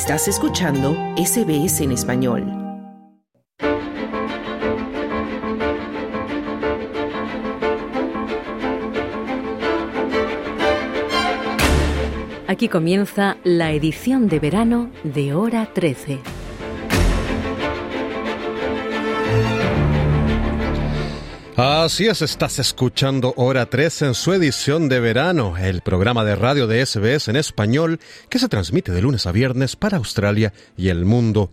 Estás escuchando SBS en español. Aquí comienza la edición de verano de Hora 13. Así es, estás escuchando Hora 13 en su edición de verano, el programa de radio de SBS en español que se transmite de lunes a viernes para Australia y el mundo.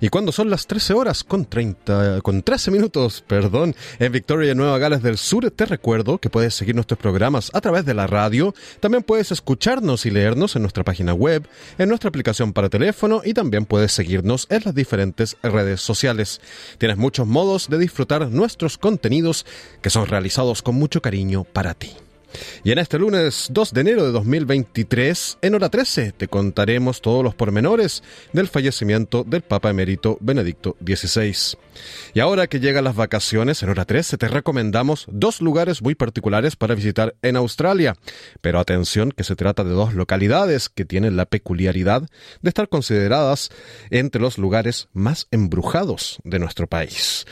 Y cuando son las 13 horas con 30, con 13 minutos, perdón, en Victoria, Nueva Gales del Sur, te recuerdo que puedes seguir nuestros programas a través de la radio, también puedes escucharnos y leernos en nuestra página web, en nuestra aplicación para teléfono y también puedes seguirnos en las diferentes redes sociales. Tienes muchos modos de disfrutar nuestros contenidos que son realizados con mucho cariño para ti. Y en este lunes 2 de enero de 2023, en hora 13, te contaremos todos los pormenores del fallecimiento del Papa emérito Benedicto XVI. Y ahora que llegan las vacaciones, en hora 13 te recomendamos dos lugares muy particulares para visitar en Australia. Pero atención que se trata de dos localidades que tienen la peculiaridad de estar consideradas entre los lugares más embrujados de nuestro país.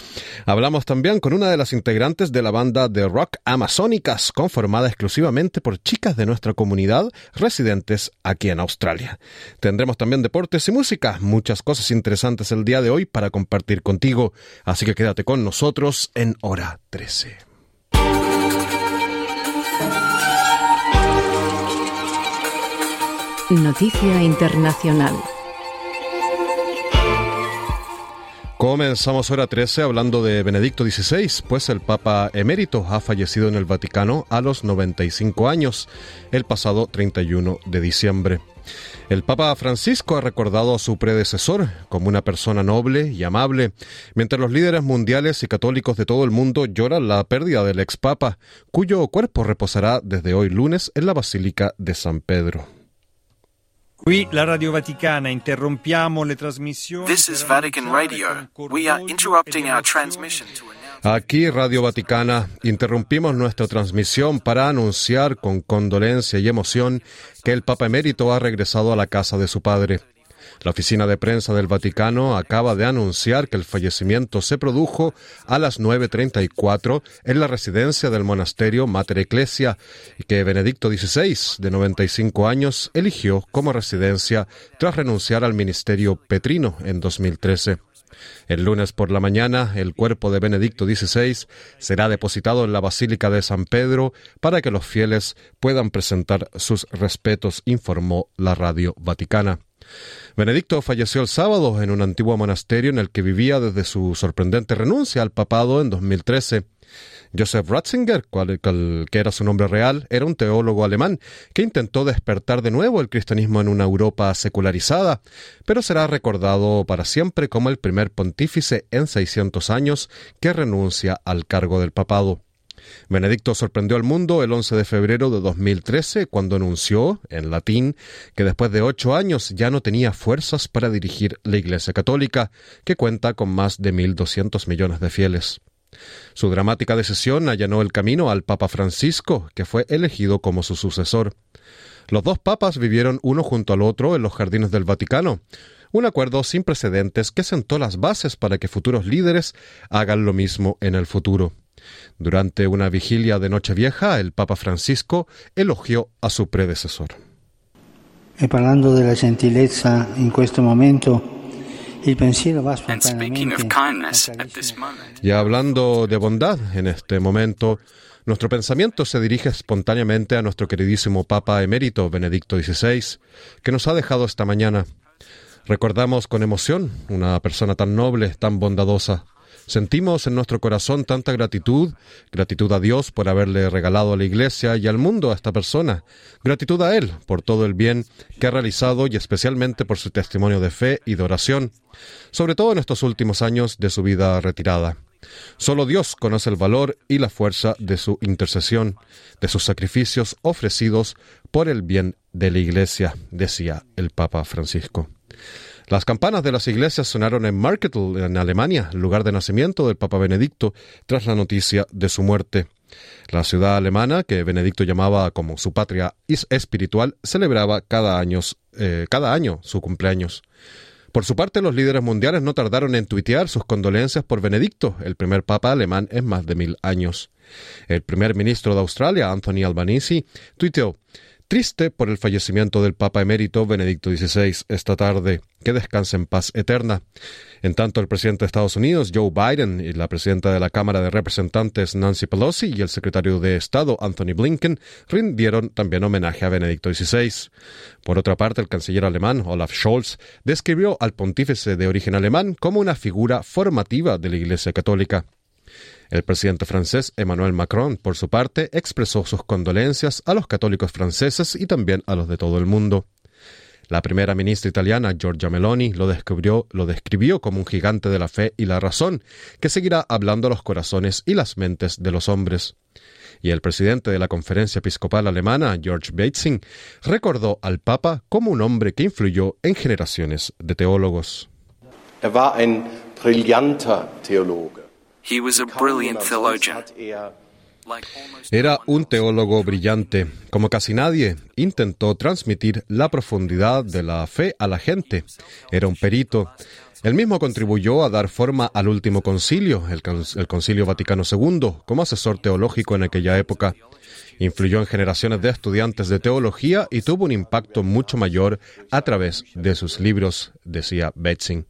Hablamos también con una de las integrantes de la banda de rock Amazónicas, conformada exclusivamente por chicas de nuestra comunidad residentes aquí en Australia. Tendremos también deportes y música, muchas cosas interesantes el día de hoy para compartir contigo. Así que quédate con nosotros en hora 13. Noticia Internacional. Comenzamos hora 13 hablando de Benedicto XVI, pues el Papa emérito ha fallecido en el Vaticano a los 95 años, el pasado 31 de diciembre. El Papa Francisco ha recordado a su predecesor como una persona noble y amable, mientras los líderes mundiales y católicos de todo el mundo lloran la pérdida del ex Papa, cuyo cuerpo reposará desde hoy lunes en la Basílica de San Pedro. Qui la Radio Vaticana interrompiamo le trasmissioni. This is Vatican Radio. We are interrupting our transmission to Aquí, Radio Vaticana, interrumpimos nuestra transmisión para anunciar con condolencia y emoción que el Papa Emérito ha regresado a la casa de su padre. La oficina de prensa del Vaticano acaba de anunciar que el fallecimiento se produjo a las 9.34 en la residencia del monasterio Mater Ecclesia y que Benedicto XVI, de 95 años, eligió como residencia tras renunciar al ministerio petrino en 2013. El lunes por la mañana, el cuerpo de Benedicto XVI será depositado en la Basílica de San Pedro para que los fieles puedan presentar sus respetos, informó la Radio Vaticana. Benedicto falleció el sábado en un antiguo monasterio en el que vivía desde su sorprendente renuncia al papado en 2013. Joseph Ratzinger, que era su nombre real, era un teólogo alemán que intentó despertar de nuevo el cristianismo en una Europa secularizada, pero será recordado para siempre como el primer pontífice en 600 años que renuncia al cargo del papado. Benedicto sorprendió al mundo el 11 de febrero de 2013 cuando anunció, en latín, que después de ocho años ya no tenía fuerzas para dirigir la Iglesia Católica, que cuenta con más de 1.200 millones de fieles. Su dramática decisión allanó el camino al Papa Francisco, que fue elegido como su sucesor. Los dos papas vivieron uno junto al otro en los jardines del Vaticano, un acuerdo sin precedentes que sentó las bases para que futuros líderes hagan lo mismo en el futuro. Durante una vigilia de Nochevieja, el Papa Francisco elogió a su predecesor. E parlando della gentilezza in questo momento, il pensiero va Y hablando de bondad en este momento, nuestro pensamiento se dirige espontáneamente a nuestro queridísimo Papa emérito Benedicto XVI, que nos ha dejado esta mañana. Recordamos con emoción una persona tan noble, tan bondadosa, Sentimos en nuestro corazón tanta gratitud, gratitud a Dios por haberle regalado a la Iglesia y al mundo a esta persona, gratitud a Él por todo el bien que ha realizado y especialmente por su testimonio de fe y de oración, sobre todo en estos últimos años de su vida retirada. Solo Dios conoce el valor y la fuerza de su intercesión, de sus sacrificios ofrecidos por el bien de la Iglesia, decía el Papa Francisco. Las campanas de las iglesias sonaron en Marketel, en Alemania, lugar de nacimiento del Papa Benedicto, tras la noticia de su muerte. La ciudad alemana, que Benedicto llamaba como su patria espiritual, celebraba cada año, eh, cada año su cumpleaños. Por su parte, los líderes mundiales no tardaron en tuitear sus condolencias por Benedicto, el primer papa alemán en más de mil años. El primer ministro de Australia, Anthony Albanese, tuiteó Triste por el fallecimiento del Papa emérito Benedicto XVI esta tarde. Que descanse en paz eterna. En tanto, el presidente de Estados Unidos, Joe Biden, y la presidenta de la Cámara de Representantes, Nancy Pelosi, y el secretario de Estado, Anthony Blinken, rindieron también homenaje a Benedicto XVI. Por otra parte, el canciller alemán, Olaf Scholz, describió al pontífice de origen alemán como una figura formativa de la Iglesia Católica. El presidente francés Emmanuel Macron, por su parte, expresó sus condolencias a los católicos franceses y también a los de todo el mundo. La primera ministra italiana, Giorgia Meloni, lo describió, lo describió como un gigante de la fe y la razón, que seguirá hablando a los corazones y las mentes de los hombres. Y el presidente de la Conferencia Episcopal Alemana, George Batzing, recordó al Papa como un hombre que influyó en generaciones de teólogos. Er. He was a brilliant theologian. Era un teólogo brillante. Como casi nadie, intentó transmitir la profundidad de la fe a la gente. Era un perito. Él mismo contribuyó a dar forma al último concilio, el, Concilio Vaticano II, como asesor teológico en aquella época. Influyó en generaciones de estudiantes de teología y tuvo un impacto mucho mayor a través de sus libros, decía Betzing.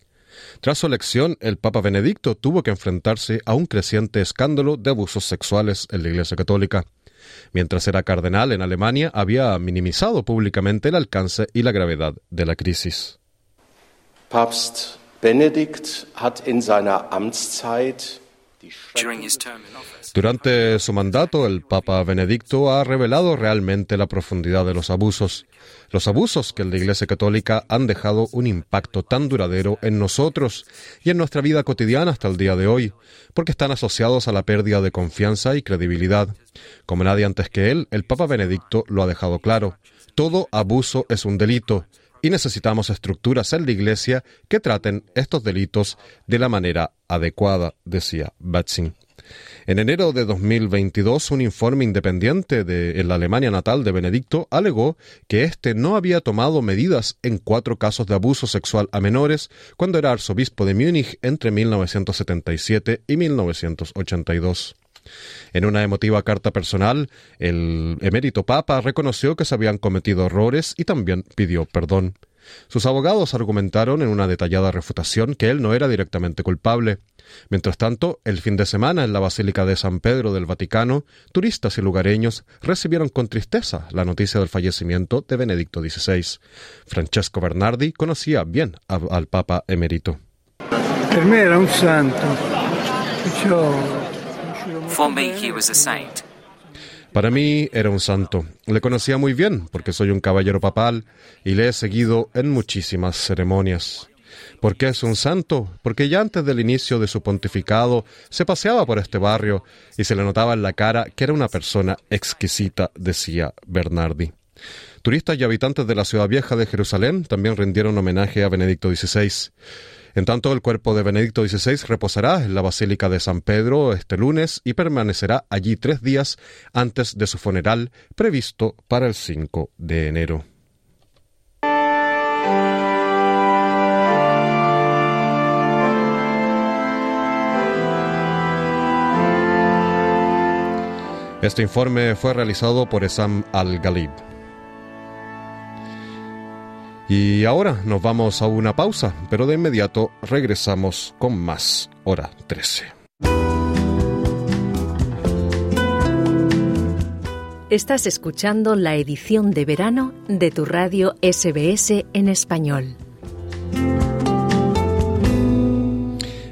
Tras su elección, el Papa Benedicto tuvo que enfrentarse a un creciente escándalo de abusos sexuales en la Iglesia Católica. Mientras era cardenal en Alemania, había minimizado públicamente el alcance y la gravedad de la crisis. Papst Benedikt hat in seiner Amtszeit durante su mandato, el Papa Benedicto ha revelado realmente la profundidad de los abusos, los abusos que en la Iglesia Católica han dejado un impacto tan duradero en nosotros y en nuestra vida cotidiana hasta el día de hoy, porque están asociados a la pérdida de confianza y credibilidad. Como nadie antes que él, el Papa Benedicto lo ha dejado claro. Todo abuso es un delito y necesitamos estructuras en la Iglesia que traten estos delitos de la manera adecuada, decía Batzing. En enero de 2022, un informe independiente de la Alemania natal de Benedicto alegó que éste no había tomado medidas en cuatro casos de abuso sexual a menores cuando era arzobispo de Múnich entre 1977 y 1982. En una emotiva carta personal, el emérito papa reconoció que se habían cometido errores y también pidió perdón. Sus abogados argumentaron en una detallada refutación que él no era directamente culpable. Mientras tanto, el fin de semana en la Basílica de San Pedro del Vaticano, turistas y lugareños recibieron con tristeza la noticia del fallecimiento de Benedicto XVI. Francesco Bernardi conocía bien al Papa emérito. era un santo. For me, he was a saint. Para mí era un santo. Le conocía muy bien porque soy un caballero papal y le he seguido en muchísimas ceremonias. ¿Por qué es un santo? Porque ya antes del inicio de su pontificado se paseaba por este barrio y se le notaba en la cara que era una persona exquisita, decía Bernardi. Turistas y habitantes de la ciudad vieja de Jerusalén también rindieron homenaje a Benedicto XVI. En tanto, el cuerpo de Benedicto XVI reposará en la Basílica de San Pedro este lunes y permanecerá allí tres días antes de su funeral previsto para el 5 de enero. Este informe fue realizado por Esam Al-Ghalib. Y ahora nos vamos a una pausa, pero de inmediato regresamos con más Hora 13. Estás escuchando la edición de verano de tu radio SBS en español.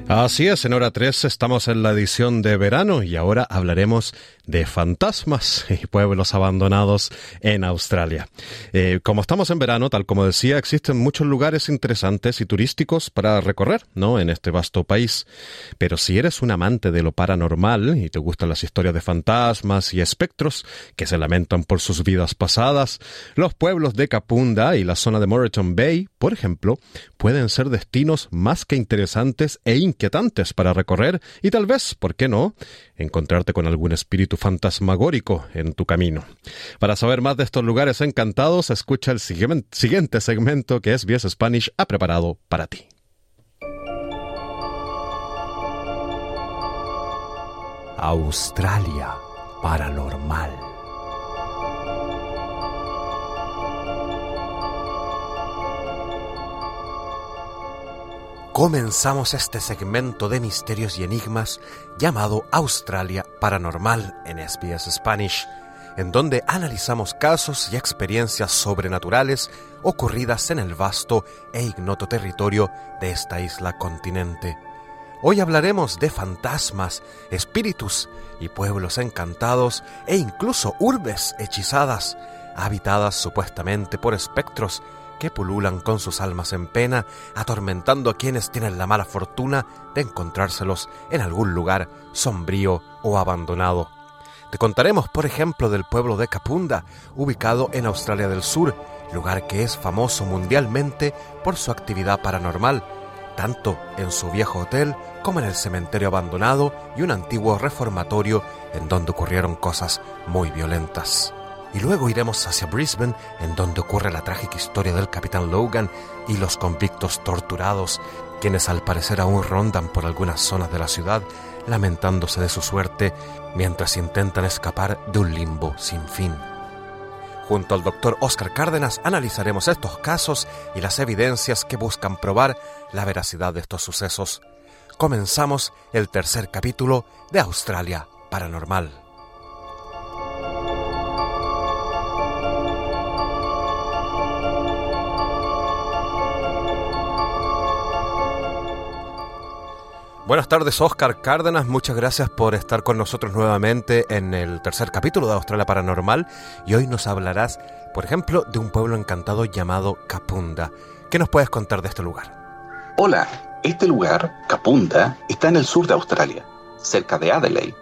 Así es, en hora 3 estamos en la edición de verano y ahora hablaremos de fantasmas y pueblos abandonados en Australia. Eh, como estamos en verano, tal como decía, existen muchos lugares interesantes y turísticos para recorrer, ¿no? En este vasto país. Pero si eres un amante de lo paranormal y te gustan las historias de fantasmas y espectros que se lamentan por sus vidas pasadas, los pueblos de Capunda y la zona de Moreton Bay, por ejemplo, pueden ser destinos más que interesantes e inquietantes para recorrer y tal vez, ¿por qué no?, encontrarte con algún espíritu fantasmagórico en tu camino. Para saber más de estos lugares encantados, escucha el siguiente segmento que SBS Spanish ha preparado para ti. Australia Paranormal. Comenzamos este segmento de misterios y enigmas llamado Australia Paranormal en SBS Spanish, en donde analizamos casos y experiencias sobrenaturales ocurridas en el vasto e ignoto territorio de esta isla continente. Hoy hablaremos de fantasmas, espíritus y pueblos encantados e incluso urbes hechizadas, habitadas supuestamente por espectros que pululan con sus almas en pena, atormentando a quienes tienen la mala fortuna de encontrárselos en algún lugar sombrío o abandonado. Te contaremos, por ejemplo, del pueblo de Kapunda, ubicado en Australia del Sur, lugar que es famoso mundialmente por su actividad paranormal, tanto en su viejo hotel como en el cementerio abandonado y un antiguo reformatorio en donde ocurrieron cosas muy violentas y luego iremos hacia Brisbane, en donde ocurre la trágica historia del capitán Logan y los convictos torturados, quienes al parecer aún rondan por algunas zonas de la ciudad, lamentándose de su suerte mientras intentan escapar de un limbo sin fin. Junto al doctor Oscar Cárdenas analizaremos estos casos y las evidencias que buscan probar la veracidad de estos sucesos. Comenzamos el tercer capítulo de Australia Paranormal. Buenas tardes, Oscar Cárdenas. Muchas gracias por estar con nosotros nuevamente en el tercer capítulo de Australia Paranormal. Y hoy nos hablarás, por ejemplo, de un pueblo encantado llamado Kapunda. ¿Qué nos puedes contar de este lugar? Hola, este lugar, Kapunda, está en el sur de Australia, cerca de Adelaide.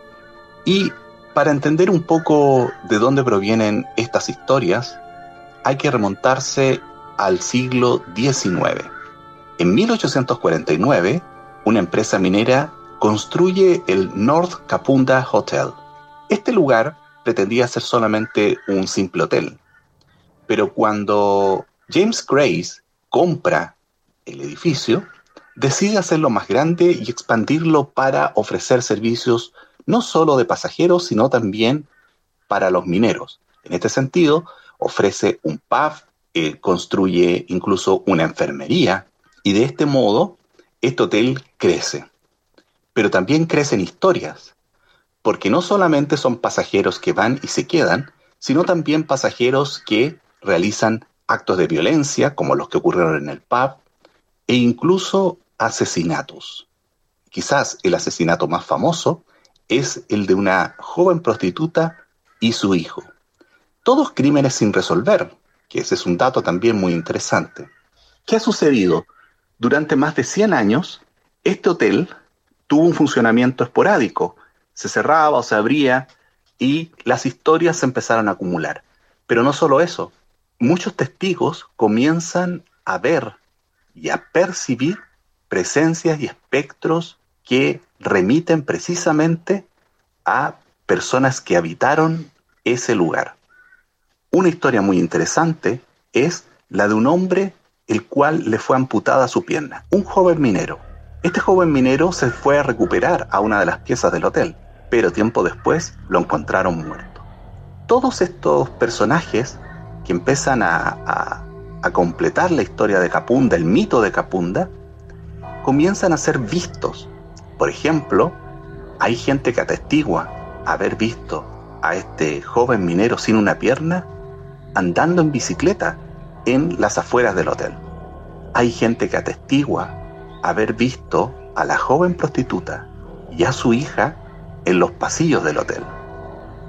Y para entender un poco de dónde provienen estas historias, hay que remontarse al siglo XIX. En 1849, una empresa minera construye el North Kapunda Hotel. Este lugar pretendía ser solamente un simple hotel, pero cuando James Grace compra el edificio, decide hacerlo más grande y expandirlo para ofrecer servicios no solo de pasajeros, sino también para los mineros. En este sentido, ofrece un pub, eh, construye incluso una enfermería y de este modo este hotel crece. Pero también crecen historias, porque no solamente son pasajeros que van y se quedan, sino también pasajeros que realizan actos de violencia, como los que ocurrieron en el pub, e incluso asesinatos. Quizás el asesinato más famoso es el de una joven prostituta y su hijo. Todos crímenes sin resolver, que ese es un dato también muy interesante. ¿Qué ha sucedido? Durante más de 100 años, este hotel tuvo un funcionamiento esporádico. Se cerraba o se abría y las historias se empezaron a acumular. Pero no solo eso, muchos testigos comienzan a ver y a percibir presencias y espectros que remiten precisamente a personas que habitaron ese lugar. Una historia muy interesante es la de un hombre el cual le fue amputada su pierna. Un joven minero. Este joven minero se fue a recuperar a una de las piezas del hotel, pero tiempo después lo encontraron muerto. Todos estos personajes que empiezan a, completar la historia de Capunda, el mito de Capunda, comienzan a ser vistos. Por ejemplo, hay gente que atestigua haber visto a este joven minero sin una pierna andando en bicicleta en las afueras del hotel. Hay gente que atestigua haber visto a la joven prostituta y a su hija en los pasillos del hotel.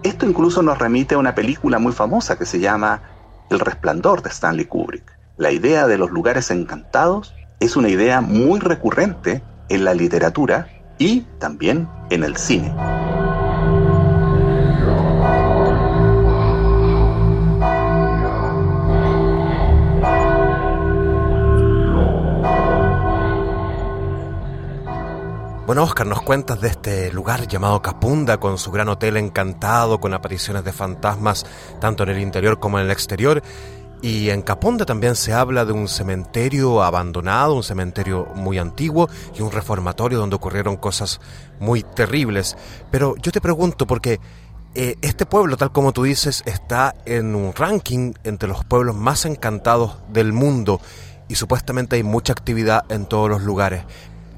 Esto incluso nos remite a una película muy famosa que se llama El Resplandor de Stanley Kubrick. La idea de los lugares encantados es una idea muy recurrente en la literatura y también en el cine. Bueno, Oscar, nos cuentas de este lugar llamado Capunda, con su gran hotel encantado, con apariciones de fantasmas tanto en el interior como en el exterior. Y en Capunda también se habla de un cementerio abandonado, un cementerio muy antiguo y un reformatorio donde ocurrieron cosas muy terribles. Pero yo te pregunto, porque eh, este pueblo, tal como tú dices, está en un ranking entre los pueblos más encantados del mundo y supuestamente hay mucha actividad en todos los lugares.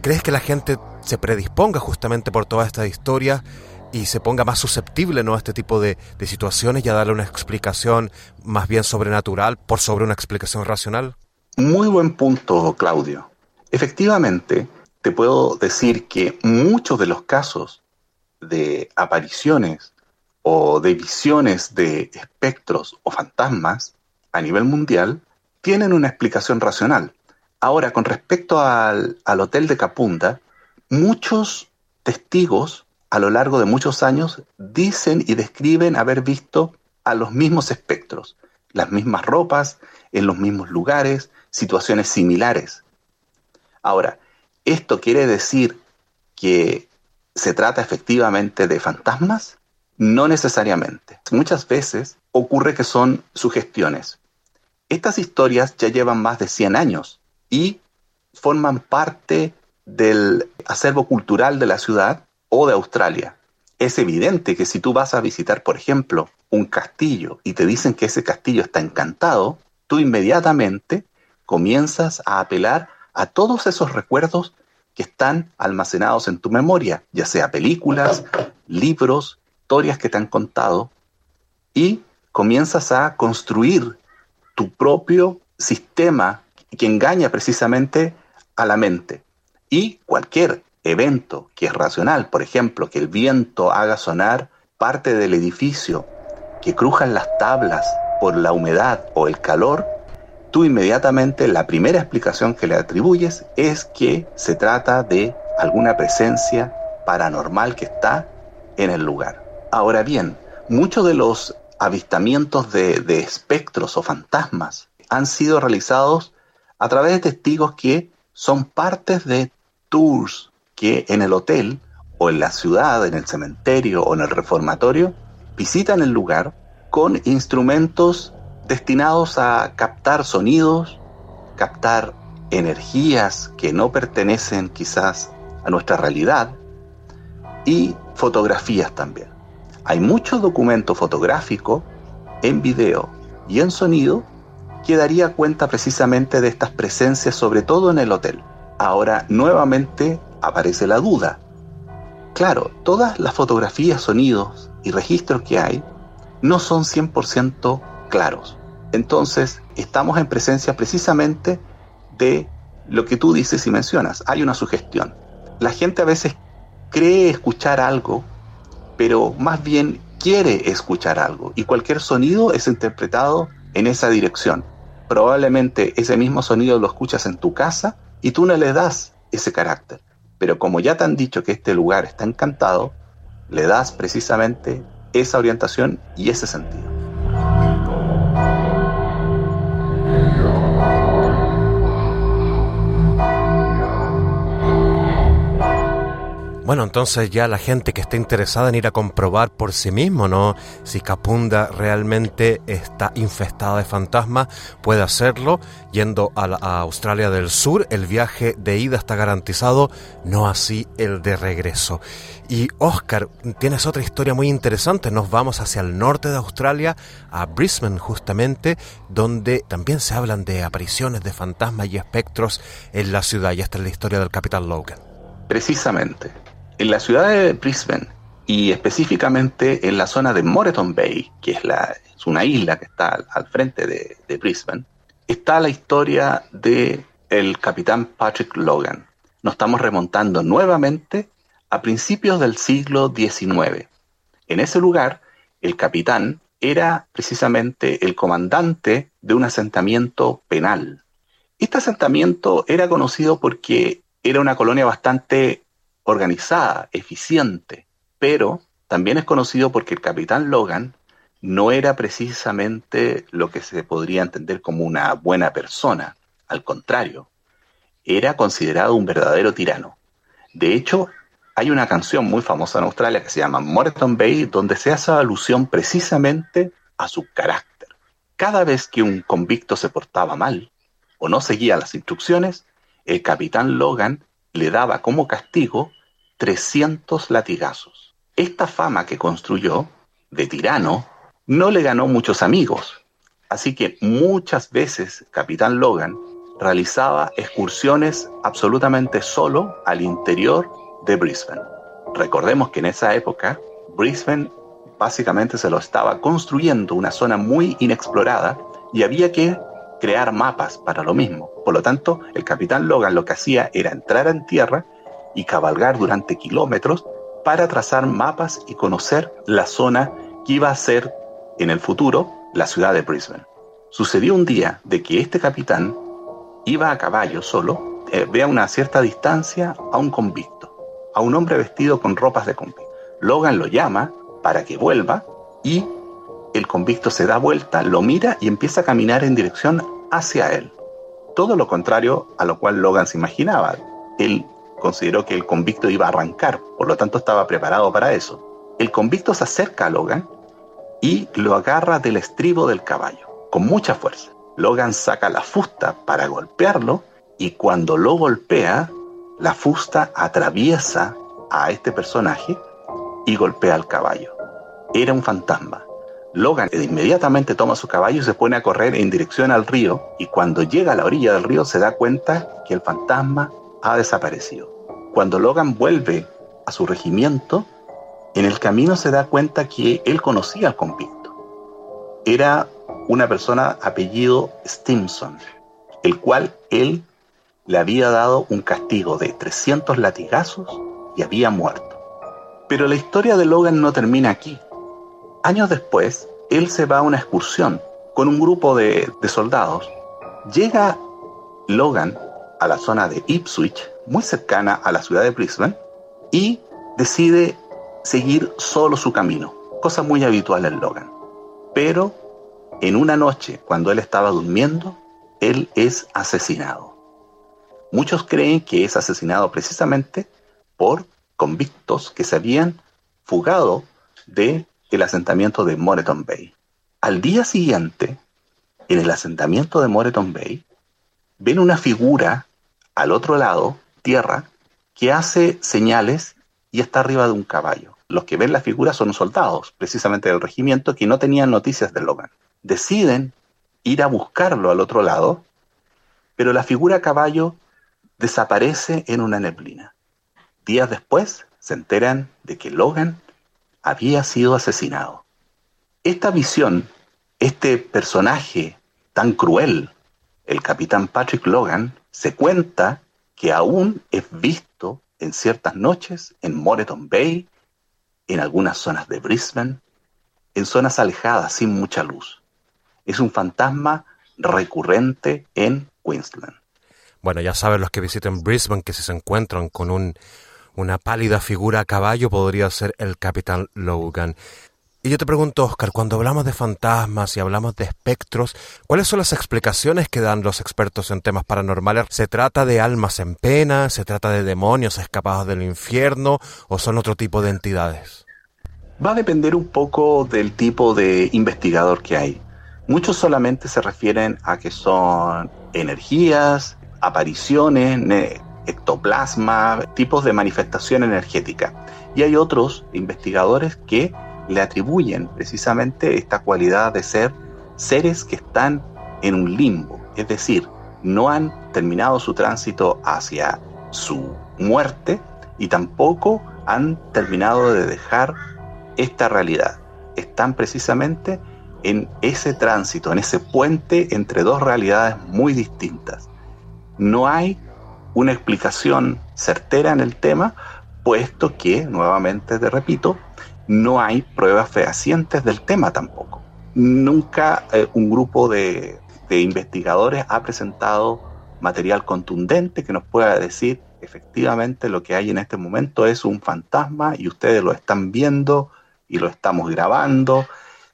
¿Crees que la gente se predisponga justamente por toda esta historia y se ponga más susceptible ¿no? a este tipo de, de situaciones y a darle una explicación más bien sobrenatural por sobre una explicación racional? Muy buen punto, Claudio. Efectivamente, te puedo decir que muchos de los casos de apariciones o de visiones de espectros o fantasmas a nivel mundial tienen una explicación racional. Ahora, con respecto al, al hotel de Capunda, muchos testigos a lo largo de muchos años dicen y describen haber visto a los mismos espectros, las mismas ropas, en los mismos lugares, situaciones similares. Ahora, ¿esto quiere decir que se trata efectivamente de fantasmas? No necesariamente. Muchas veces ocurre que son sugestiones. Estas historias ya llevan más de 100 años y forman parte del acervo cultural de la ciudad o de Australia. Es evidente que si tú vas a visitar, por ejemplo, un castillo y te dicen que ese castillo está encantado, tú inmediatamente comienzas a apelar a todos esos recuerdos que están almacenados en tu memoria, ya sea películas, libros, historias que te han contado, y comienzas a construir tu propio sistema que engaña precisamente a la mente. Y cualquier evento que es racional, por ejemplo, que el viento haga sonar parte del edificio, que crujan las tablas por la humedad o el calor, tú inmediatamente la primera explicación que le atribuyes es que se trata de alguna presencia paranormal que está en el lugar. Ahora bien, muchos de los avistamientos de, de espectros o fantasmas han sido realizados a través de testigos que son partes de tours que en el hotel o en la ciudad, en el cementerio o en el reformatorio, visitan el lugar con instrumentos destinados a captar sonidos, captar energías que no pertenecen quizás a nuestra realidad y fotografías también. Hay mucho documento fotográfico en video y en sonido que daría cuenta precisamente de estas presencias, sobre todo en el hotel. Ahora, nuevamente, aparece la duda. Claro, todas las fotografías, sonidos y registros que hay no son 100% claros. Entonces, estamos en presencia precisamente de lo que tú dices y mencionas. Hay una sugestión. La gente a veces cree escuchar algo, pero más bien quiere escuchar algo y cualquier sonido es interpretado en esa dirección. Probablemente ese mismo sonido lo escuchas en tu casa y tú no le das ese carácter. Pero como ya te han dicho que este lugar está encantado, le das precisamente esa orientación y ese sentido. Bueno, entonces ya la gente que esté interesada en ir a comprobar por sí mismo, ¿no? Si Capunda realmente está infestada de fantasmas, puede hacerlo yendo a, a, Australia del Sur. El viaje de ida está garantizado, no así el de regreso. Y Oscar, tienes otra historia muy interesante. Nos vamos hacia el norte de Australia, a Brisbane justamente, donde también se hablan de apariciones de fantasmas y espectros en la ciudad. Y esta es la historia del Capitán Logan. Precisamente. En la ciudad de Brisbane y específicamente en la zona de Moreton Bay, que es, una isla que está al, al frente de, de, Brisbane, está la historia de el capitán Patrick Logan. Nos estamos remontando nuevamente a principios del siglo XIX. En ese lugar, el capitán era precisamente el comandante de un asentamiento penal. Este asentamiento era conocido porque era una colonia bastante organizada, eficiente, pero también es conocido porque el capitán Logan no era precisamente lo que se podría entender como una buena persona, al contrario, era considerado un verdadero tirano. De hecho, hay una canción muy famosa en Australia que se llama Moreton Bay, donde se hace alusión precisamente a su carácter. Cada vez que un convicto se portaba mal o no seguía las instrucciones, el capitán Logan le daba como castigo 300 latigazos. Esta fama que construyó de tirano no le ganó muchos amigos, así que muchas veces Capitán Logan realizaba excursiones absolutamente solo al interior de Brisbane. Recordemos que en esa época Brisbane básicamente se lo estaba construyendo una zona muy inexplorada y había que crear mapas para lo mismo. Por lo tanto, el capitán Logan lo que hacía era entrar en tierra y cabalgar durante kilómetros para trazar mapas y conocer la zona que iba a ser en el futuro la ciudad de Brisbane. Sucedió un día de que este capitán iba a caballo solo, eh, ve a una cierta distancia a un convicto, a un hombre vestido con ropas de convicto. Logan lo llama para que vuelva y el convicto se da vuelta, lo mira y empieza a caminar en dirección hacia él. Todo lo contrario a lo cual Logan se imaginaba. Él consideró que el convicto iba a arrancar, por lo tanto estaba preparado para eso. El convicto se acerca a Logan y lo agarra del estribo del caballo, con mucha fuerza. Logan saca la fusta para golpearlo y cuando lo golpea, la fusta atraviesa a este personaje y golpea al caballo. Era un fantasma. Logan inmediatamente toma su caballo y se pone a correr en dirección al río y cuando llega a la orilla del río se da cuenta que el fantasma ha desaparecido. Cuando Logan vuelve a su regimiento, en el camino se da cuenta que él conocía al convicto. Era una persona apellido Stimson, el cual él le había dado un castigo de 300 latigazos y había muerto. Pero la historia de Logan no termina aquí. Años después, él se va a una excursión con un grupo de, de soldados. Llega Logan a la zona de Ipswich, muy cercana a la ciudad de Brisbane, y decide seguir solo su camino, cosa muy habitual en Logan. Pero en una noche, cuando él estaba durmiendo, él es asesinado. Muchos creen que es asesinado precisamente por convictos que se habían fugado del el asentamiento de Moreton Bay. Al día siguiente, en el asentamiento de Moreton Bay, ven una figura al otro lado, tierra, que hace señales y está arriba de un caballo. Los que ven la figura son soldados, precisamente del regimiento, que no tenían noticias de Logan deciden ir a buscarlo al otro lado, pero la figura caballo desaparece en una neblina. Días después se enteran de que Logan había sido asesinado. Esta visión, este personaje tan cruel, el capitán Patrick Logan, se cuenta que aún es visto en ciertas noches en Moreton Bay, en algunas zonas de Brisbane, en zonas alejadas sin mucha luz es un fantasma recurrente en Queensland. Bueno, ya saben los que visiten Brisbane que si se encuentran con un, una pálida figura a caballo podría ser el capitán Logan. Y yo te pregunto, Oscar, cuando hablamos de fantasmas y hablamos de espectros, ¿cuáles son las explicaciones que dan los expertos en temas paranormales? ¿Se trata de almas en pena? ¿Se trata de demonios escapados del infierno? ¿O son otro tipo de entidades? Va a depender un poco del tipo de investigador que hay. Muchos solamente se refieren a que son energías, apariciones, ectoplasma, tipos de manifestación energética. Y hay otros investigadores que le atribuyen precisamente esta cualidad de ser seres que están en un limbo, es decir, no han terminado su tránsito hacia su muerte y tampoco han terminado de dejar esta realidad. Están precisamente en ese tránsito, en ese puente entre dos realidades muy distintas. No hay una explicación certera en el tema, puesto que, nuevamente te repito, no hay pruebas fehacientes del tema tampoco. Nunca eh, un grupo de, de investigadores ha presentado material contundente que nos pueda decir efectivamente lo que hay en este momento es un fantasma y ustedes lo están viendo y lo estamos grabando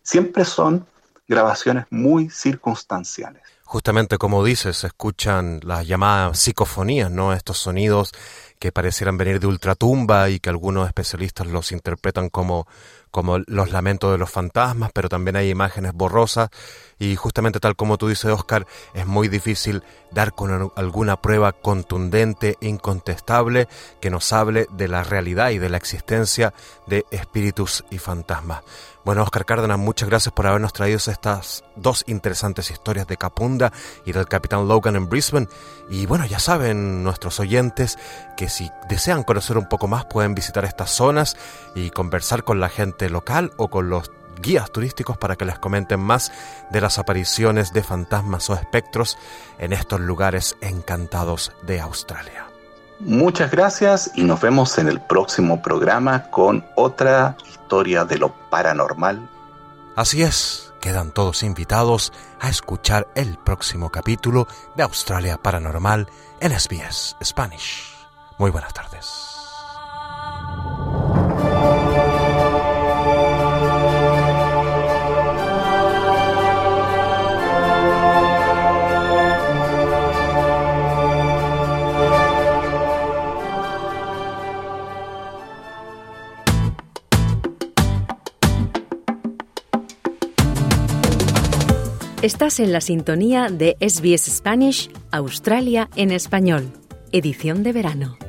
siempre son grabaciones muy circunstanciales. Justamente como dices, se escuchan las llamadas psicofonías, ¿no? Estos sonidos que parecieran venir de ultratumba y que algunos especialistas los interpretan como como los lamentos de los fantasmas, pero también hay imágenes borrosas y justamente tal como tú dices, Oscar, es muy difícil dar con alguna prueba contundente, incontestable, que nos hable de la realidad y de la existencia de espíritus y fantasmas. Bueno, Oscar Cárdenas, muchas gracias por habernos traído estas dos interesantes historias de Capunda y del Capitán Logan en Brisbane. Y bueno, ya saben nuestros oyentes que si desean conocer un poco más pueden visitar estas zonas y conversar con la gente local o con los guías turísticos para que les comenten más de las apariciones de fantasmas o espectros en estos lugares encantados de Australia. Muchas gracias y nos vemos en el próximo programa con otra historia de lo paranormal. Así es, quedan todos invitados a escuchar el próximo capítulo de Australia Paranormal en SBS Spanish. Muy buenas tardes. Estás en la sintonía de SBS Spanish, Australia en español, edición de verano.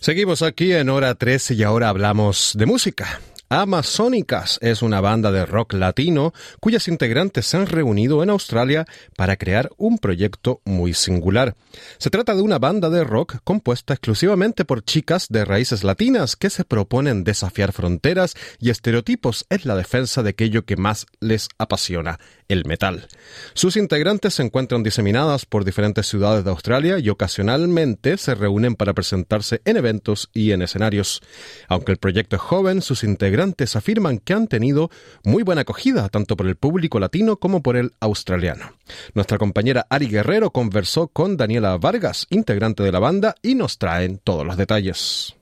Seguimos aquí en hora 13 y ahora hablamos de música. Amazónicas es una banda de rock latino cuyas integrantes se han reunido en Australia para crear un proyecto muy singular. Se trata de una banda de rock compuesta exclusivamente por chicas de raíces latinas que se proponen desafiar fronteras y estereotipos en la defensa de aquello que más les apasiona, el metal. Sus integrantes se encuentran diseminadas por diferentes ciudades de Australia y ocasionalmente se reúnen para presentarse en eventos y en escenarios. Aunque el proyecto es joven, sus integrantes afirman que han tenido muy buena acogida tanto por el público latino como por el australiano. Nuestra compañera Ari Guerrero conversó con Daniela Vargas, integrante de la banda, y nos traen todos los detalles.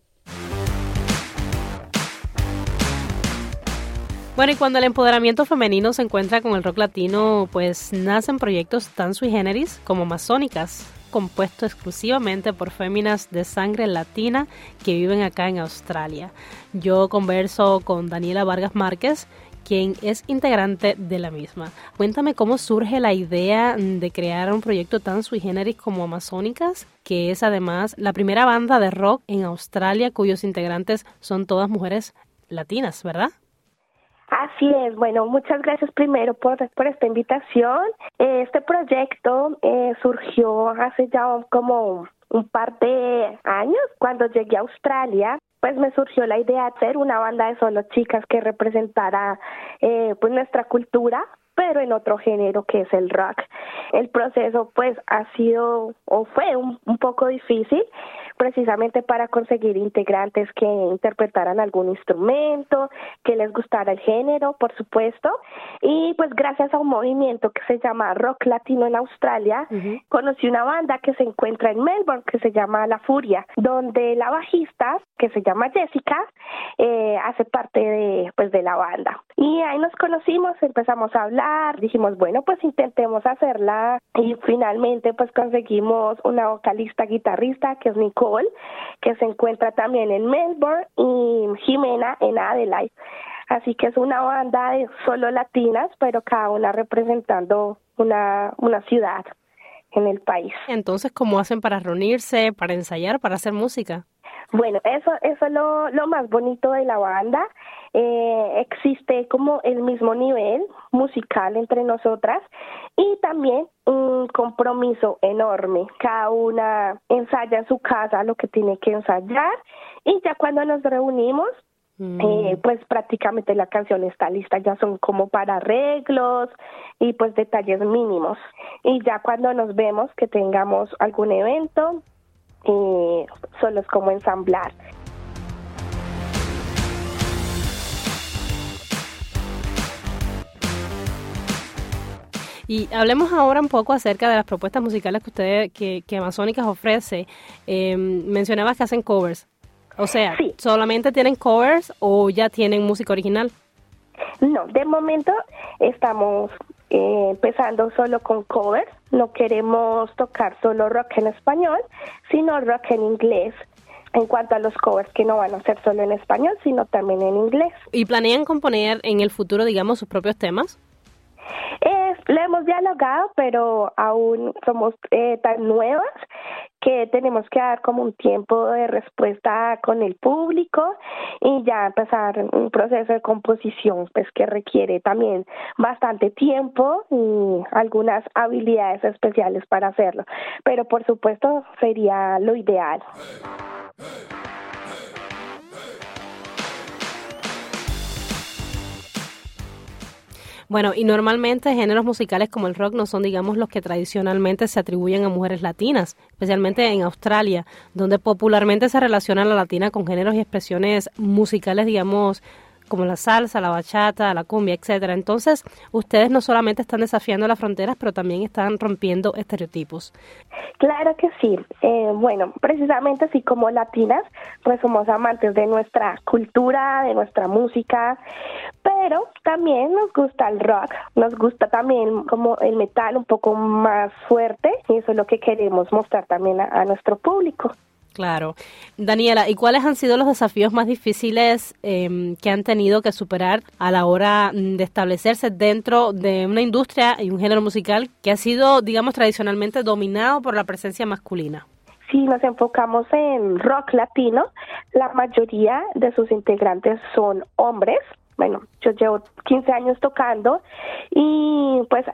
Bueno, y cuando el empoderamiento femenino se encuentra con el rock latino, pues nacen proyectos tan sui generis como masónicas, compuesto exclusivamente por féminas de sangre latina que viven acá en Australia. Yo converso con Daniela Vargas Márquez, quien es integrante de la misma. Cuéntame cómo surge la idea de crear un proyecto tan sui generis como Amazónicas, que es además la primera banda de rock en Australia cuyos integrantes son todas mujeres latinas, ¿verdad? Así es, bueno, muchas gracias primero por, esta invitación. Este proyecto eh, surgió hace ya como un par de años. Cuando llegué a Australia pues me surgió la idea de hacer una banda de solo chicas que representara eh, pues nuestra cultura pero en otro género que es el rock. El proceso pues ha sido o fue un, un poco difícil precisamente para conseguir integrantes que interpretaran algún instrumento, que les gustara el género, por supuesto. Y pues gracias a un movimiento que se llama Rock Latino en Australia, conocí una banda que se encuentra en Melbourne que se llama La Furia, donde la bajista, que se llama Jessica, eh, hace parte de, pues, de la banda. Y ahí nos conocimos, empezamos a hablar, dijimos, bueno, pues intentemos hacerla y finalmente pues conseguimos una vocalista guitarrista que es Nicole que se encuentra también en Melbourne, y Jimena en Adelaide. Así que es una banda de solo latinas, pero cada una representando una, una ciudad en el país. Entonces, ¿cómo hacen para reunirse, para ensayar, para hacer música? Bueno, eso, eso es lo, lo más bonito de la banda. Eh, existe como el mismo nivel musical entre nosotras y también un compromiso enorme. Cada una ensaya en su casa lo que tiene que ensayar y ya cuando nos reunimos mm. eh, pues prácticamente la canción está lista, ya son como para arreglos y pues detalles mínimos. Y ya cuando nos vemos que tengamos algún evento, eh, solo es como ensamblar. Y hablemos ahora un poco acerca de las propuestas musicales que ustedes, que, que Amazónicas ofrece. Eh, mencionabas que hacen covers. O sea, ¿solamente tienen covers o ya tienen música original? No, de momento estamos eh, empezando solo con covers. No queremos tocar solo rock en español, sino rock en inglés. En cuanto a los covers que no van a ser solo en español, sino también en inglés. ¿Y planean componer en el futuro, digamos, sus propios temas? Eh, hemos dialogado, pero aún somos eh, tan nuevas que tenemos que dar como un tiempo de respuesta con el público y ya empezar un proceso de composición pues que requiere también bastante tiempo y algunas habilidades especiales para hacerlo. Pero por supuesto sería lo ideal Bueno, y normalmente géneros musicales como el rock no son, digamos, los que tradicionalmente se atribuyen a mujeres latinas, especialmente en Australia, donde popularmente se relaciona la latina con géneros y expresiones musicales, digamos, como la salsa, la bachata, la cumbia, etcétera. Entonces, ustedes no solamente están desafiando las fronteras, pero también están rompiendo estereotipos. Claro que sí. Eh, bueno, precisamente así como latinas, pues somos amantes de nuestra cultura, de nuestra música, pero también nos gusta el rock, nos gusta también como el metal un poco más fuerte y eso es lo que queremos mostrar también a nuestro público. Claro. Daniela, ¿y cuáles han sido los desafíos más difíciles em, que han tenido que superar a la hora mm, de establecerse dentro de una industria y un género musical que ha sido, digamos, tradicionalmente dominado por la presencia masculina? Si nos enfocamos en rock latino, la mayoría de sus integrantes son hombres. Bueno, yo llevo 15 años tocando y pues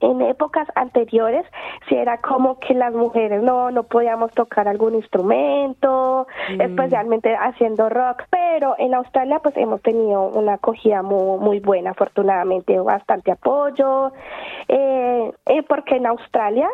en épocas anteriores si era como que las mujeres no no podíamos tocar algún instrumento mm. especialmente haciendo rock pero en Australia pues hemos tenido una acogida muy muy buena afortunadamente bastante apoyo eh, eh porque en Australia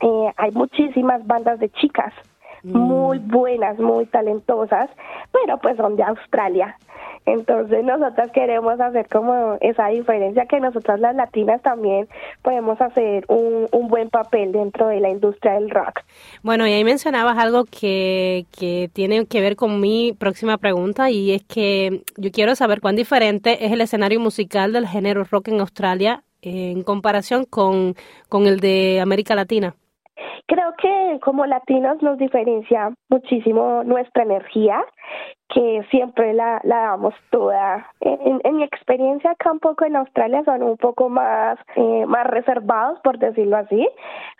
eh, hay muchísimas bandas de chicas mm. Muy buenas muy talentosas pero pues son de Australia entonces nosotras queremos hacer como esa diferencia que nosotras las latinas también podemos hacer un, un buen papel dentro de la industria del rock. Bueno, y ahí mencionabas algo que, que tiene que ver con mi próxima pregunta y es que yo quiero saber cuán diferente es el escenario musical del género rock en Australia en comparación con, con el de América Latina. Creo que como latinos nos diferencia muchísimo nuestra energía que siempre la, la damos toda. En, en, mi experiencia acá un poco en Australia son un poco más, eh, más reservados, por decirlo así.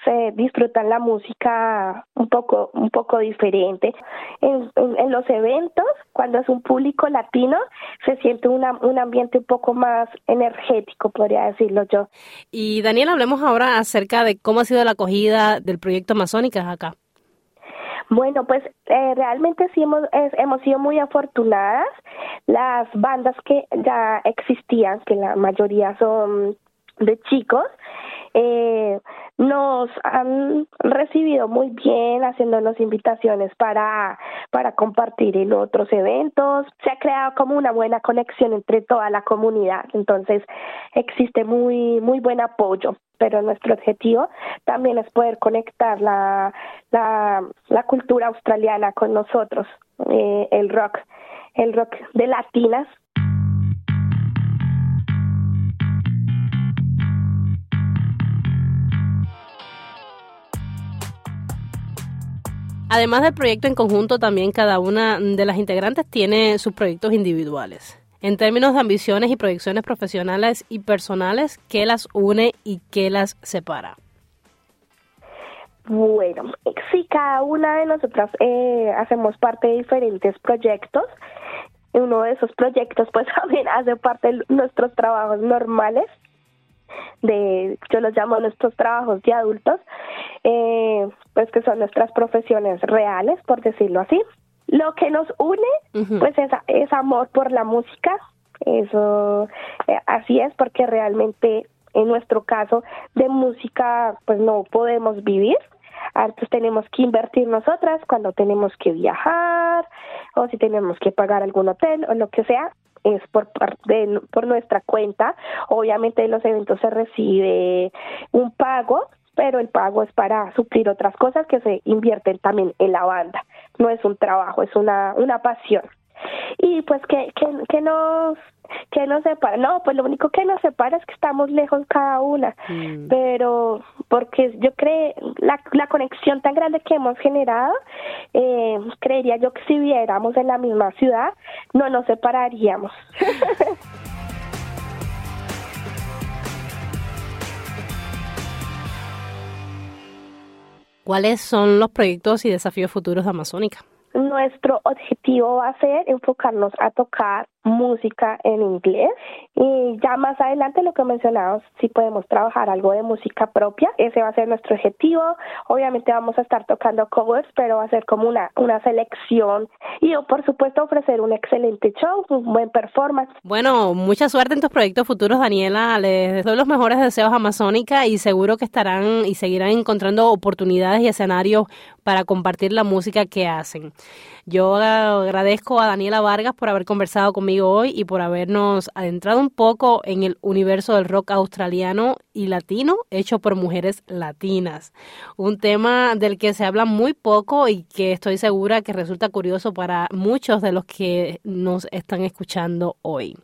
Se disfrutan la música un poco, un poco diferente. En, en, los eventos, cuando es un público latino, se siente una, un ambiente un poco más energético, podría decirlo yo. Y Daniel, hablemos ahora acerca de cómo ha sido la acogida del proyecto Amazónicas acá. Bueno, pues eh, realmente sí hemos, hemos sido muy afortunadas. Las bandas que ya existían, que la mayoría son de chicos, eh, nos han recibido muy bien haciéndonos invitaciones para, para compartir en otros eventos. Se ha creado como una buena conexión entre toda la comunidad, entonces existe muy, muy buen apoyo pero nuestro objetivo también es poder conectar la, la, la cultura australiana con nosotros, eh, el rock, el rock de latinas Además del proyecto en conjunto, también cada una de las integrantes tiene sus proyectos individuales. En términos de ambiciones y proyecciones profesionales y personales, ¿qué las une y qué las separa? Bueno, sí, cada una de nosotras eh, hacemos parte de diferentes proyectos. Uno de esos proyectos pues también hace parte de nuestros trabajos normales de, yo los llamo nuestros trabajos de adultos, eh, pues que son nuestras profesiones reales, por decirlo así. Lo que nos une, pues es, es, amor por la música, eso eh, así es, porque realmente en nuestro caso de música, pues no podemos vivir, pues tenemos que invertir nosotras cuando tenemos que viajar o si tenemos que pagar algún hotel o lo que sea, es por parte por nuestra cuenta. Obviamente en los eventos se recibe un pago, pero el pago es para suplir otras cosas que se invierten también en la banda. No es un trabajo, es una, una pasión. Y pues que, que, que nos que nos separa? No, pues lo único que nos separa es que estamos lejos cada una, mm. pero porque yo creo la, la conexión tan grande que hemos generado, eh, creería yo que si viéramos en la misma ciudad, no nos separaríamos. ¿Cuáles son los proyectos y desafíos futuros de Amazónica? Nuestro objetivo va a ser enfocarnos a tocar música en inglés. Y ya más adelante lo que mencionamos si podemos trabajar algo de música propia ese va a ser nuestro objetivo. Obviamente vamos a estar tocando covers pero va a ser como una una selección. Y por supuesto ofrecer un excelente show un buen performance. Bueno mucha suerte en tus proyectos futuros Daniela. Les doy los mejores deseos a Amazónica y seguro que estarán y seguirán encontrando oportunidades y escenarios para compartir la música que hacen. Yo agradezco a Daniela Vargas por haber conversado conmigo hoy y por habernos adentrado un poco en el universo del rock australiano y latino hecho por mujeres latinas. Un tema del que se habla muy poco y que estoy segura que resulta curioso para muchos de los que nos están escuchando hoy.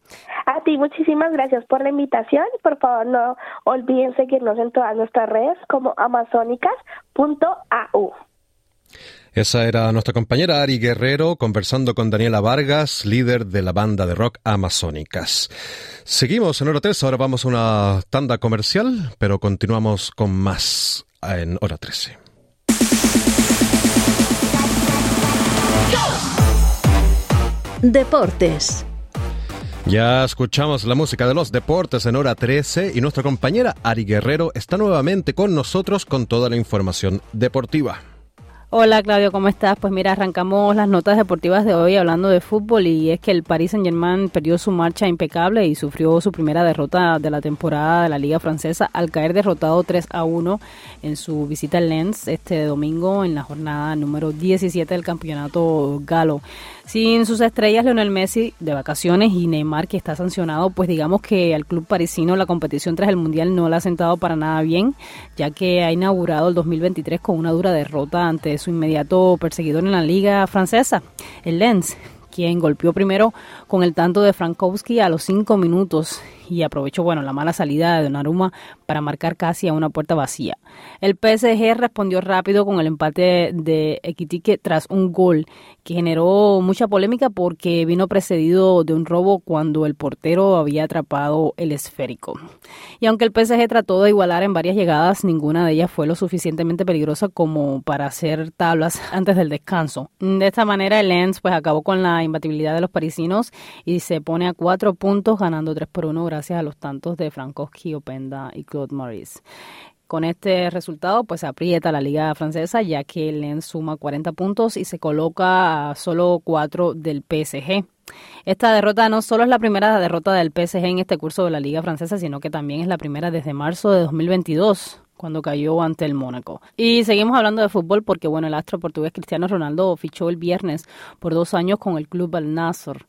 A ti muchísimas gracias por la invitación. Por favor, no olviden seguirnos en todas nuestras redes como amazónicas.au. Esa era nuestra compañera Ari Guerrero conversando con Daniela Vargas, líder de la banda de rock Amazónicas. Seguimos en hora 3, ahora vamos a una tanda comercial, pero continuamos con más en hora 13. Deportes. Ya escuchamos la música de los deportes en hora 13 y nuestra compañera Ari Guerrero está nuevamente con nosotros con toda la información deportiva. Hola Claudio, ¿cómo estás? Pues mira, arrancamos las notas deportivas de hoy hablando de fútbol y es que el Paris Saint-Germain perdió su marcha impecable y sufrió su primera derrota de la temporada de la Liga Francesa al caer derrotado 3 a 1 en su visita al Lens este domingo en la jornada número 17 del campeonato galo. Sin sus estrellas, Leonel Messi de vacaciones y Neymar que está sancionado, pues digamos que al club parisino la competición tras el Mundial no le ha sentado para nada bien, ya que ha inaugurado el 2023 con una dura derrota ante su inmediato perseguidor en la liga francesa, el Lens, quien golpeó primero con el tanto de Frankowski a los cinco minutos y aprovechó bueno la mala salida de Donnarumma para marcar casi a una puerta vacía. El PSG respondió rápido con el empate de Equitique tras un gol que generó mucha polémica porque vino precedido de un robo cuando el portero había atrapado el esférico. Y aunque el PSG trató de igualar en varias llegadas, ninguna de ellas fue lo suficientemente peligrosa como para hacer tablas antes del descanso. De esta manera el Lens pues acabó con la imbatibilidad de los parisinos y se pone a cuatro puntos ganando 3 por 1 gracias a los tantos de Frankowski, Openda y Claude Maurice. Con este resultado, pues aprieta la liga francesa, ya que Lens suma 40 puntos y se coloca a solo 4 del PSG. Esta derrota no solo es la primera derrota del PSG en este curso de la liga francesa, sino que también es la primera desde marzo de 2022 cuando cayó ante el Mónaco. Y seguimos hablando de fútbol porque, bueno, el astro portugués Cristiano Ronaldo fichó el viernes por dos años con el club Al Nassr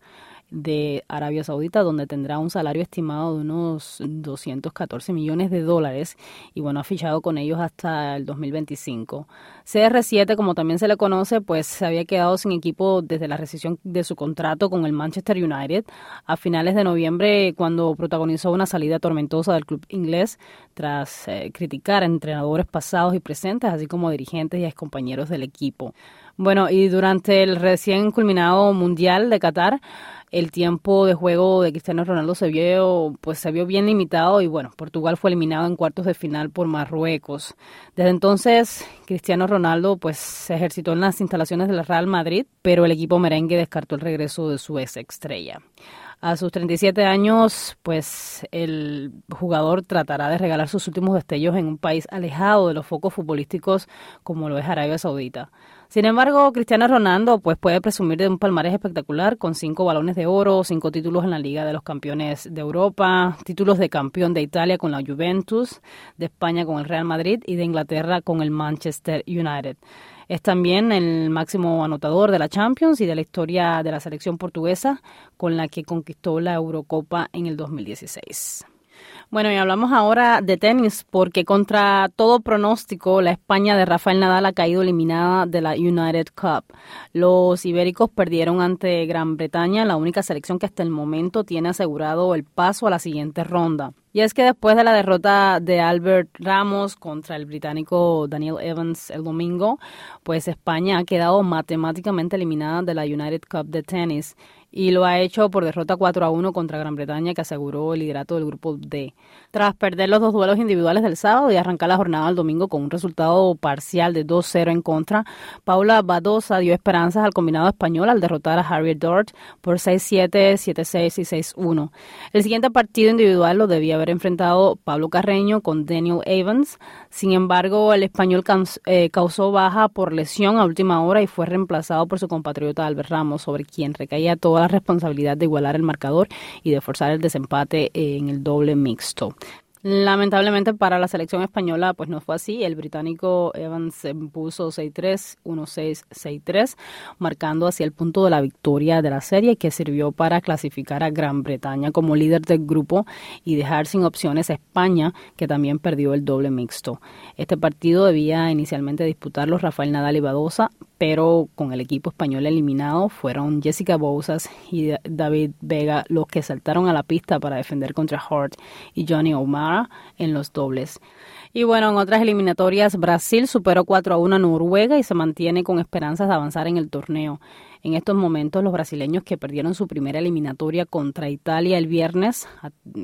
de Arabia Saudita, donde tendrá un salario estimado de unos 214 millones de dólares y bueno, ha fichado con ellos hasta el 2025. CR7, como también se le conoce, pues se había quedado sin equipo desde la rescisión de su contrato con el Manchester United a finales de noviembre cuando protagonizó una salida tormentosa del club inglés tras eh, criticar a entrenadores pasados y presentes, así como dirigentes y excompañeros del equipo. Bueno, y durante el recién culminado Mundial de Qatar, el tiempo de juego de Cristiano Ronaldo se vio, pues se vio bien limitado y bueno, Portugal fue eliminado en cuartos de final por Marruecos. Desde entonces, Cristiano Ronaldo pues se ejercitó en las instalaciones del Real Madrid, pero el equipo merengue descartó el regreso de su ex estrella. A sus 37 años, pues el jugador tratará de regalar sus últimos destellos en un país alejado de los focos futbolísticos como lo es Arabia Saudita. Sin embargo, Cristiano Ronaldo pues, puede presumir de un palmarés espectacular con cinco balones de oro, cinco títulos en la Liga de los Campeones de Europa, títulos de campeón de Italia con la Juventus, de España con el Real Madrid y de Inglaterra con el Manchester United. Es también el máximo anotador de la Champions y de la historia de la selección portuguesa con la que conquistó la Eurocopa en el 2016. Bueno, y hablamos ahora de tenis porque contra todo pronóstico, la España de Rafael Nadal ha caído eliminada de la United Cup. Los ibéricos perdieron ante Gran Bretaña, la única selección que hasta el momento tiene asegurado el paso a la siguiente ronda. Y es que después de la derrota de Albert Ramos contra el británico Daniel Evans el domingo, pues España ha quedado matemáticamente eliminada de la United Cup de tenis y lo ha hecho por derrota 4 a 1 contra Gran Bretaña, que aseguró el liderato del grupo D. Tras perder los dos duelos individuales del sábado y arrancar la jornada el domingo con un resultado parcial de 2-0 en contra, Paula Badosa dio esperanzas al combinado español al derrotar a Harriet Dort por 6-7, 7-6 y 6-1. El siguiente partido individual lo debía haber enfrentado Pablo Carreño con Daniel Evans. Sin embargo, el español eh, causó baja por lesión a última hora y fue reemplazado por su compatriota Albert Ramos, sobre quien recaía toda la responsabilidad de igualar el marcador y de forzar el desempate en el doble mixto. Lamentablemente para la selección española pues no fue así. El británico Evans se impuso 6-3, 1-6, 6-3, marcando así el punto de la victoria de la serie que sirvió para clasificar a Gran Bretaña como líder del grupo y dejar sin opciones a España que también perdió el doble mixto. Este partido debía inicialmente disputarlo Rafael Nadal y Badosa, pero con el equipo español eliminado fueron Jessica Bouzas y David Vega los que saltaron a la pista para defender contra Hart y Johnny O'Mara en los dobles. Y bueno, en otras eliminatorias, Brasil superó 4 a 1 a Noruega y se mantiene con esperanzas de avanzar en el torneo. En estos momentos, los brasileños que perdieron su primera eliminatoria contra Italia el viernes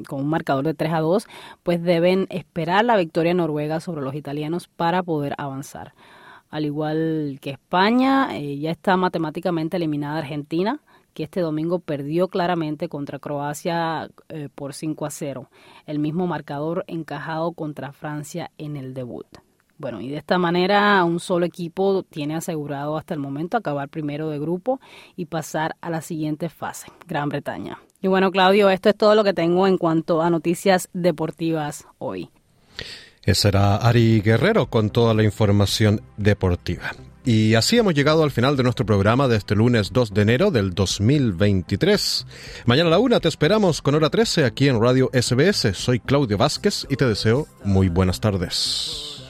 con un marcador de 3 a 2, pues deben esperar la victoria noruega sobre los italianos para poder avanzar al igual que España, eh, ya está matemáticamente eliminada Argentina, que este domingo perdió claramente contra Croacia eh, por 5 a 0, el mismo marcador encajado contra Francia en el debut. Bueno, y de esta manera un solo equipo tiene asegurado hasta el momento acabar primero de grupo y pasar a la siguiente fase, Gran Bretaña. Y bueno, Claudio, esto es todo lo que tengo en cuanto a noticias deportivas hoy. Ese era Ari Guerrero con toda la información deportiva. Y así hemos llegado al final de nuestro programa de este lunes 2 de enero del 2023. Mañana a la una te esperamos con hora 13 aquí en Radio SBS. Soy Claudio Vázquez y te deseo muy buenas tardes.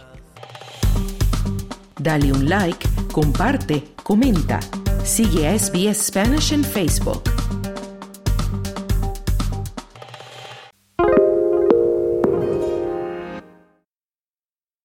Dale un like, comparte, comenta. Sigue a SBS Spanish en Facebook.